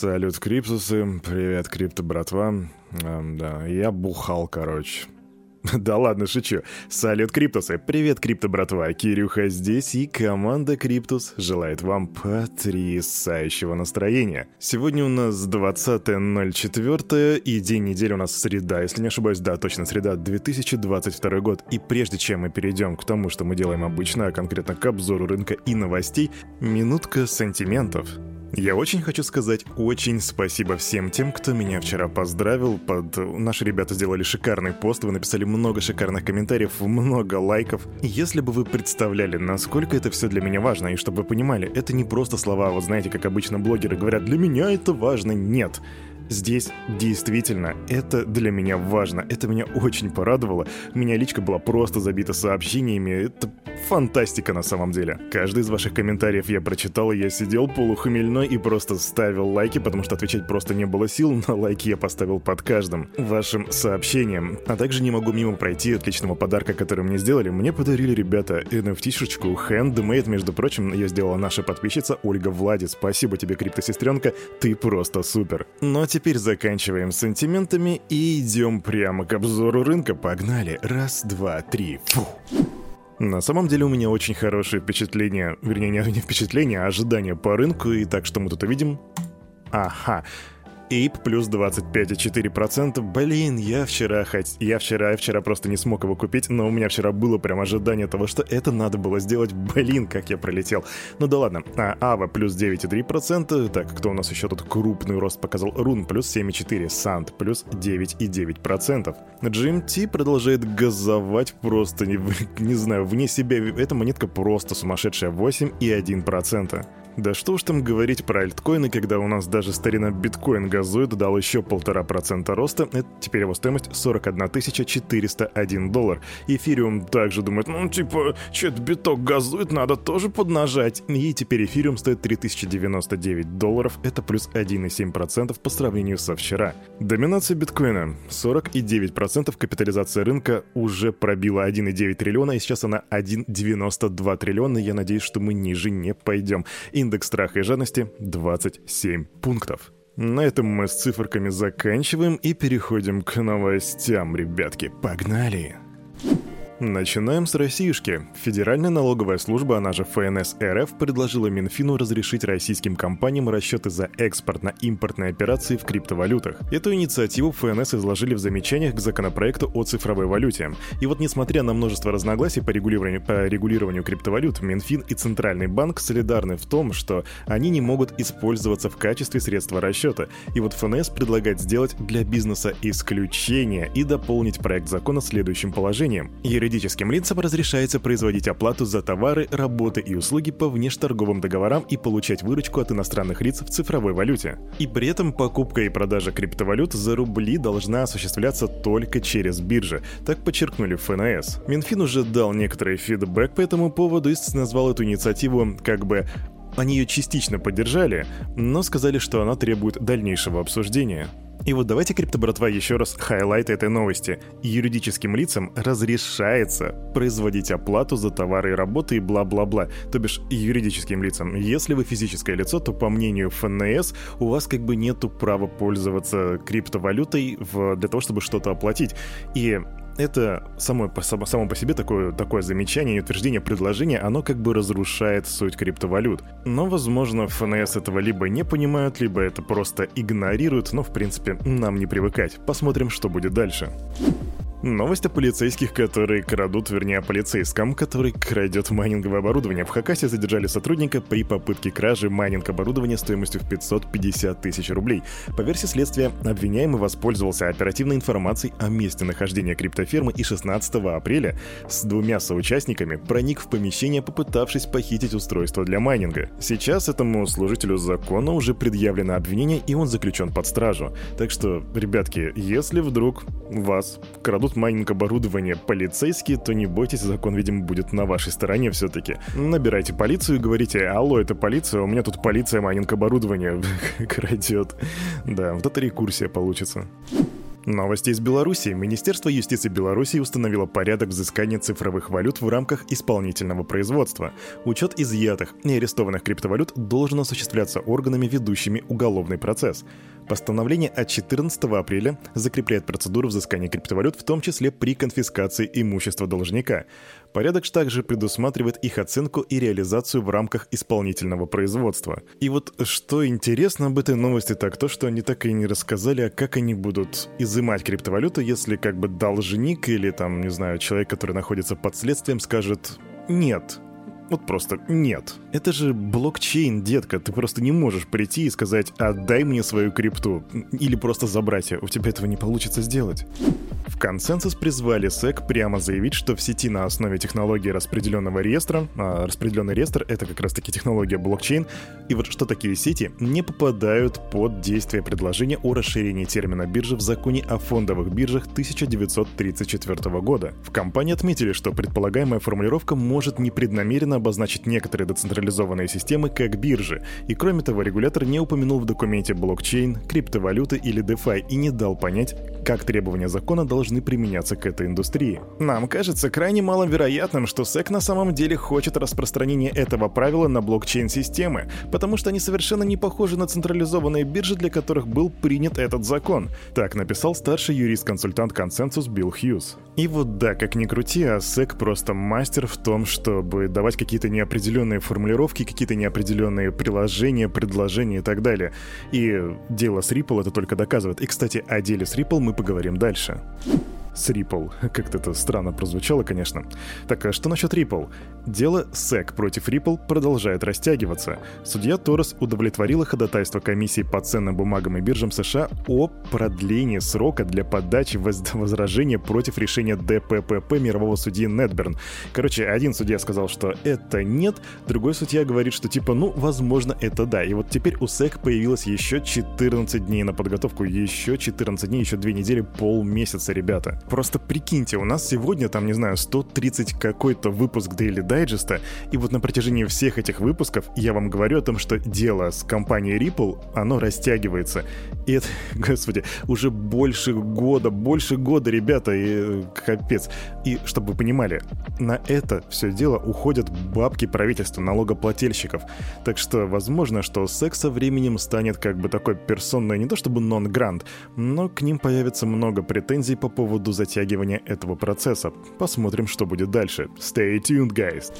Салют, Криптусы. Привет, Крипто, братва. Эм, да, я бухал, короче. Да ладно, шучу. Салют, Криптусы. Привет, Крипто, братва. Кирюха здесь, и команда Криптус желает вам потрясающего настроения. Сегодня у нас 20.04, и день недели у нас среда, если не ошибаюсь, да, точно среда, 2022 год. И прежде чем мы перейдем к тому, что мы делаем обычно, а конкретно к обзору рынка и новостей, минутка сантиментов. Я очень хочу сказать очень спасибо всем тем, кто меня вчера поздравил. Под... Наши ребята сделали шикарный пост, вы написали много шикарных комментариев, много лайков. Если бы вы представляли, насколько это все для меня важно, и чтобы вы понимали, это не просто слова, вот знаете, как обычно блогеры говорят, для меня это важно, нет. Здесь действительно это для меня важно. Это меня очень порадовало. Меня личка была просто забита сообщениями. Это фантастика на самом деле. Каждый из ваших комментариев я прочитал, и я сидел полухмельной и просто ставил лайки, потому что отвечать просто не было сил, но лайки я поставил под каждым вашим сообщением. А также не могу мимо пройти отличного подарка, который мне сделали. Мне подарили ребята NFT-шечку Handmade, между прочим, ее сделала наша подписчица Ольга Влади. Спасибо тебе, криптосестренка, ты просто супер. Но теперь теперь заканчиваем сантиментами и идем прямо к обзору рынка. Погнали. Раз, два, три. Фу. На самом деле у меня очень хорошее впечатление, вернее не впечатление, а ожидание по рынку, и так что мы тут увидим? Ага, Ape плюс 25,4%. Блин, я вчера хоть... Я вчера, я вчера просто не смог его купить, но у меня вчера было прям ожидание того, что это надо было сделать. Блин, как я пролетел. Ну да ладно. А, Ава плюс 9,3%. Так, кто у нас еще тут крупный рост показал? Рун плюс 7,4%. Санд плюс 9,9%. GMT продолжает газовать просто, не, не знаю, вне себя. Эта монетка просто сумасшедшая. 8,1%. Да что уж там говорить про альткоины, когда у нас даже старина биткоин газует, дал еще полтора процента роста, это теперь его стоимость 41 401 доллар. Эфириум также думает, ну типа, что-то биток газует, надо тоже поднажать. И теперь эфириум стоит 3099 долларов, это плюс 1,7% по сравнению со вчера. Доминация биткоина 49%, капитализация рынка уже пробила 1,9 триллиона, и сейчас она 1,92 триллиона, я надеюсь, что мы ниже не пойдем. И Индекс страха и жадности 27 пунктов. На этом мы с циферками заканчиваем и переходим к новостям, ребятки. Погнали! Начинаем с Россиюшки. Федеральная налоговая служба, она же ФНС РФ, предложила Минфину разрешить российским компаниям расчеты за экспортно-импортные операции в криптовалютах. Эту инициативу ФНС изложили в замечаниях к законопроекту о цифровой валюте. И вот несмотря на множество разногласий по регулированию, по регулированию криптовалют, Минфин и Центральный банк солидарны в том, что они не могут использоваться в качестве средства расчета. И вот ФНС предлагает сделать для бизнеса исключение и дополнить проект закона следующим положением юридическим лицам разрешается производить оплату за товары, работы и услуги по внешторговым договорам и получать выручку от иностранных лиц в цифровой валюте. И при этом покупка и продажа криптовалют за рубли должна осуществляться только через биржи, так подчеркнули в ФНС. Минфин уже дал некоторый фидбэк по этому поводу и назвал эту инициативу как бы они ее частично поддержали, но сказали, что она требует дальнейшего обсуждения. И вот давайте, криптобратва, еще раз highlight этой новости. Юридическим лицам разрешается производить оплату за товары и работы и бла-бла-бла. То бишь, юридическим лицам. Если вы физическое лицо, то по мнению ФНС у вас как бы нету права пользоваться криптовалютой в, для того, чтобы что-то оплатить. И это само, само по себе такое, такое замечание и утверждение предложения, оно как бы разрушает суть криптовалют. Но, возможно, ФНС этого либо не понимают, либо это просто игнорируют, но, в принципе, нам не привыкать. Посмотрим, что будет дальше. Новость о полицейских, которые крадут, вернее, о полицейском, который крадет майнинговое оборудование. В Хакасе задержали сотрудника при попытке кражи майнинг-оборудования стоимостью в 550 тысяч рублей. По версии следствия, обвиняемый воспользовался оперативной информацией о месте нахождения криптофермы и 16 апреля с двумя соучастниками проник в помещение, попытавшись похитить устройство для майнинга. Сейчас этому служителю закона уже предъявлено обвинение, и он заключен под стражу. Так что, ребятки, если вдруг вас крадут крадут майнинг-оборудование полицейские, то не бойтесь, закон, видимо, будет на вашей стороне все-таки. Набирайте полицию и говорите, алло, это полиция, у меня тут полиция майнинг-оборудование крадет. Да, вот это рекурсия получится. Новости из Беларуси. Министерство юстиции Беларуси установило порядок взыскания цифровых валют в рамках исполнительного производства. Учет изъятых и арестованных криптовалют должен осуществляться органами, ведущими уголовный процесс. Постановление от 14 апреля закрепляет процедуру взыскания криптовалют, в том числе при конфискации имущества должника. Порядок также предусматривает их оценку и реализацию в рамках исполнительного производства. И вот что интересно об этой новости, так то, что они так и не рассказали, а как они будут изымать криптовалюту, если как бы должник или там, не знаю, человек, который находится под следствием, скажет «нет, вот просто нет. Это же блокчейн, детка. Ты просто не можешь прийти и сказать «отдай мне свою крипту» или просто забрать ее. У тебя этого не получится сделать. В консенсус призвали SEC прямо заявить, что в сети на основе технологии распределенного реестра, а распределенный реестр — это как раз-таки технология блокчейн, и вот что такие сети не попадают под действие предложения о расширении термина биржи в законе о фондовых биржах 1934 года. В компании отметили, что предполагаемая формулировка может непреднамеренно обозначить некоторые децентрализованные системы как биржи, и кроме того, регулятор не упомянул в документе блокчейн, криптовалюты или DeFi и не дал понять, как требования закона должны применяться к этой индустрии. Нам кажется крайне маловероятным, что SEC на самом деле хочет распространения этого правила на блокчейн-системы, потому что они совершенно не похожи на централизованные биржи, для которых был принят этот закон. Так написал старший юрист-консультант консенсус Билл Хьюз. И вот да, как ни крути, а SEC просто мастер в том, чтобы давать какие какие-то неопределенные формулировки, какие-то неопределенные приложения, предложения и так далее. И дело с Ripple это только доказывает. И, кстати, о деле с Ripple мы поговорим дальше с Ripple. Как-то это странно прозвучало, конечно. Так, а что насчет Ripple? Дело SEC против Ripple продолжает растягиваться. Судья Торрес удовлетворила ходатайство комиссии по ценным бумагам и биржам США о продлении срока для подачи возражения против решения ДППП мирового судьи Нетберн. Короче, один судья сказал, что это нет, другой судья говорит, что типа, ну, возможно, это да. И вот теперь у SEC появилось еще 14 дней на подготовку, еще 14 дней, еще 2 недели, полмесяца, ребята. Просто прикиньте, у нас сегодня, там, не знаю, 130 какой-то выпуск Daily Digest, и вот на протяжении всех этих выпусков я вам говорю о том, что дело с компанией Ripple, оно растягивается. И это, господи, уже больше года, больше года, ребята, и капец. И чтобы вы понимали, на это все дело уходят бабки правительства, налогоплательщиков. Так что возможно, что секс со временем станет как бы такой персонной, не то чтобы нон-грант, но к ним появится много претензий по поводу затягивания этого процесса. Посмотрим, что будет дальше. Stay tuned, guys!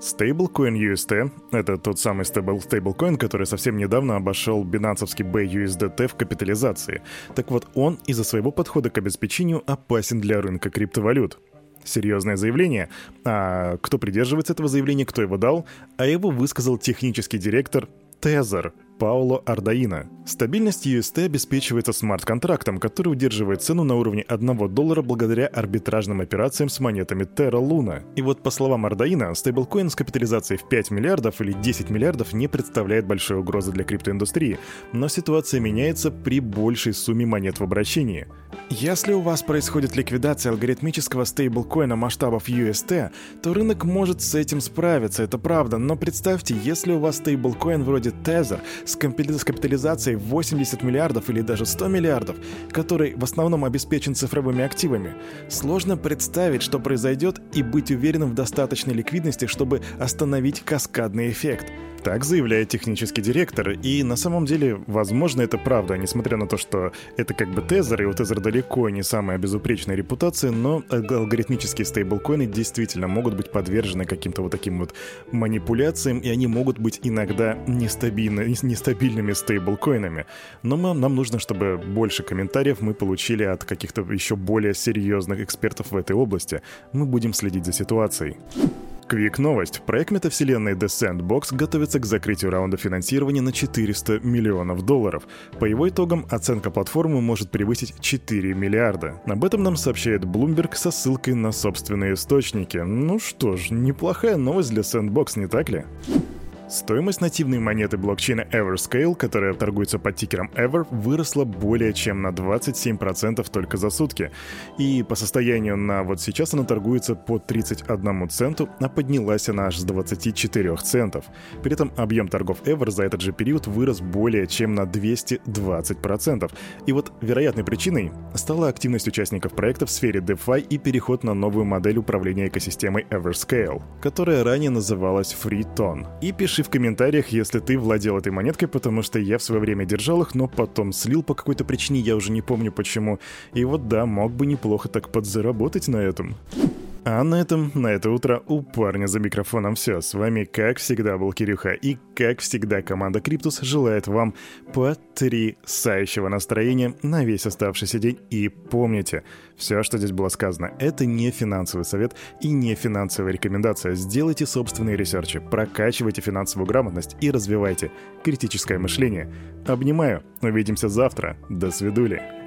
Stablecoin UST — это тот самый стейбл стейблкоин, который совсем недавно обошел бинансовский BUSDT в капитализации. Так вот, он из-за своего подхода к обеспечению опасен для рынка криптовалют. Серьезное заявление. А кто придерживается этого заявления, кто его дал? А его высказал технический директор Тезер, Пауло Ардаина. Стабильность UST обеспечивается смарт-контрактом, который удерживает цену на уровне 1 доллара благодаря арбитражным операциям с монетами Terra Luna. И вот по словам Ардаина, стейблкоин с капитализацией в 5 миллиардов или 10 миллиардов не представляет большой угрозы для криптоиндустрии, но ситуация меняется при большей сумме монет в обращении. Если у вас происходит ликвидация алгоритмического стейблкоина масштабов UST, то рынок может с этим справиться, это правда, но представьте, если у вас стейблкоин вроде Tether с капитализацией 80 миллиардов или даже 100 миллиардов, который в основном обеспечен цифровыми активами, сложно представить, что произойдет и быть уверенным в достаточной ликвидности, чтобы остановить каскадный эффект – так заявляет технический директор, и на самом деле, возможно, это правда, несмотря на то, что это как бы тезер, и у тезера далеко не самая безупречная репутация, но алгоритмические стейблкоины действительно могут быть подвержены каким-то вот таким вот манипуляциям, и они могут быть иногда нестабильны, нестабильными стейблкоинами. Но мы, нам нужно, чтобы больше комментариев мы получили от каких-то еще более серьезных экспертов в этой области. Мы будем следить за ситуацией. Квик новость. Проект метавселенной The Sandbox готовится к закрытию раунда финансирования на 400 миллионов долларов. По его итогам оценка платформы может превысить 4 миллиарда. Об этом нам сообщает Bloomberg со ссылкой на собственные источники. Ну что ж, неплохая новость для Sandbox, не так ли? Стоимость нативной монеты блокчейна Everscale, которая торгуется под тикером Ever, выросла более чем на 27% только за сутки. И по состоянию на вот сейчас она торгуется по 31 центу, а поднялась она аж с 24 центов. При этом объем торгов Ever за этот же период вырос более чем на 220%. И вот вероятной причиной стала активность участников проекта в сфере DeFi и переход на новую модель управления экосистемой Everscale, которая ранее называлась FreeTone. И пиши Напиши в комментариях, если ты владел этой монеткой, потому что я в свое время держал их, но потом слил по какой-то причине, я уже не помню почему. И вот да, мог бы неплохо так подзаработать на этом. А на этом, на это утро у парня за микрофоном все. С вами, как всегда, был Кирюха. И, как всегда, команда Криптус желает вам потрясающего настроения на весь оставшийся день. И помните, все, что здесь было сказано, это не финансовый совет и не финансовая рекомендация. Сделайте собственные research и, прокачивайте финансовую грамотность и развивайте критическое мышление. Обнимаю. Увидимся завтра. До свидули.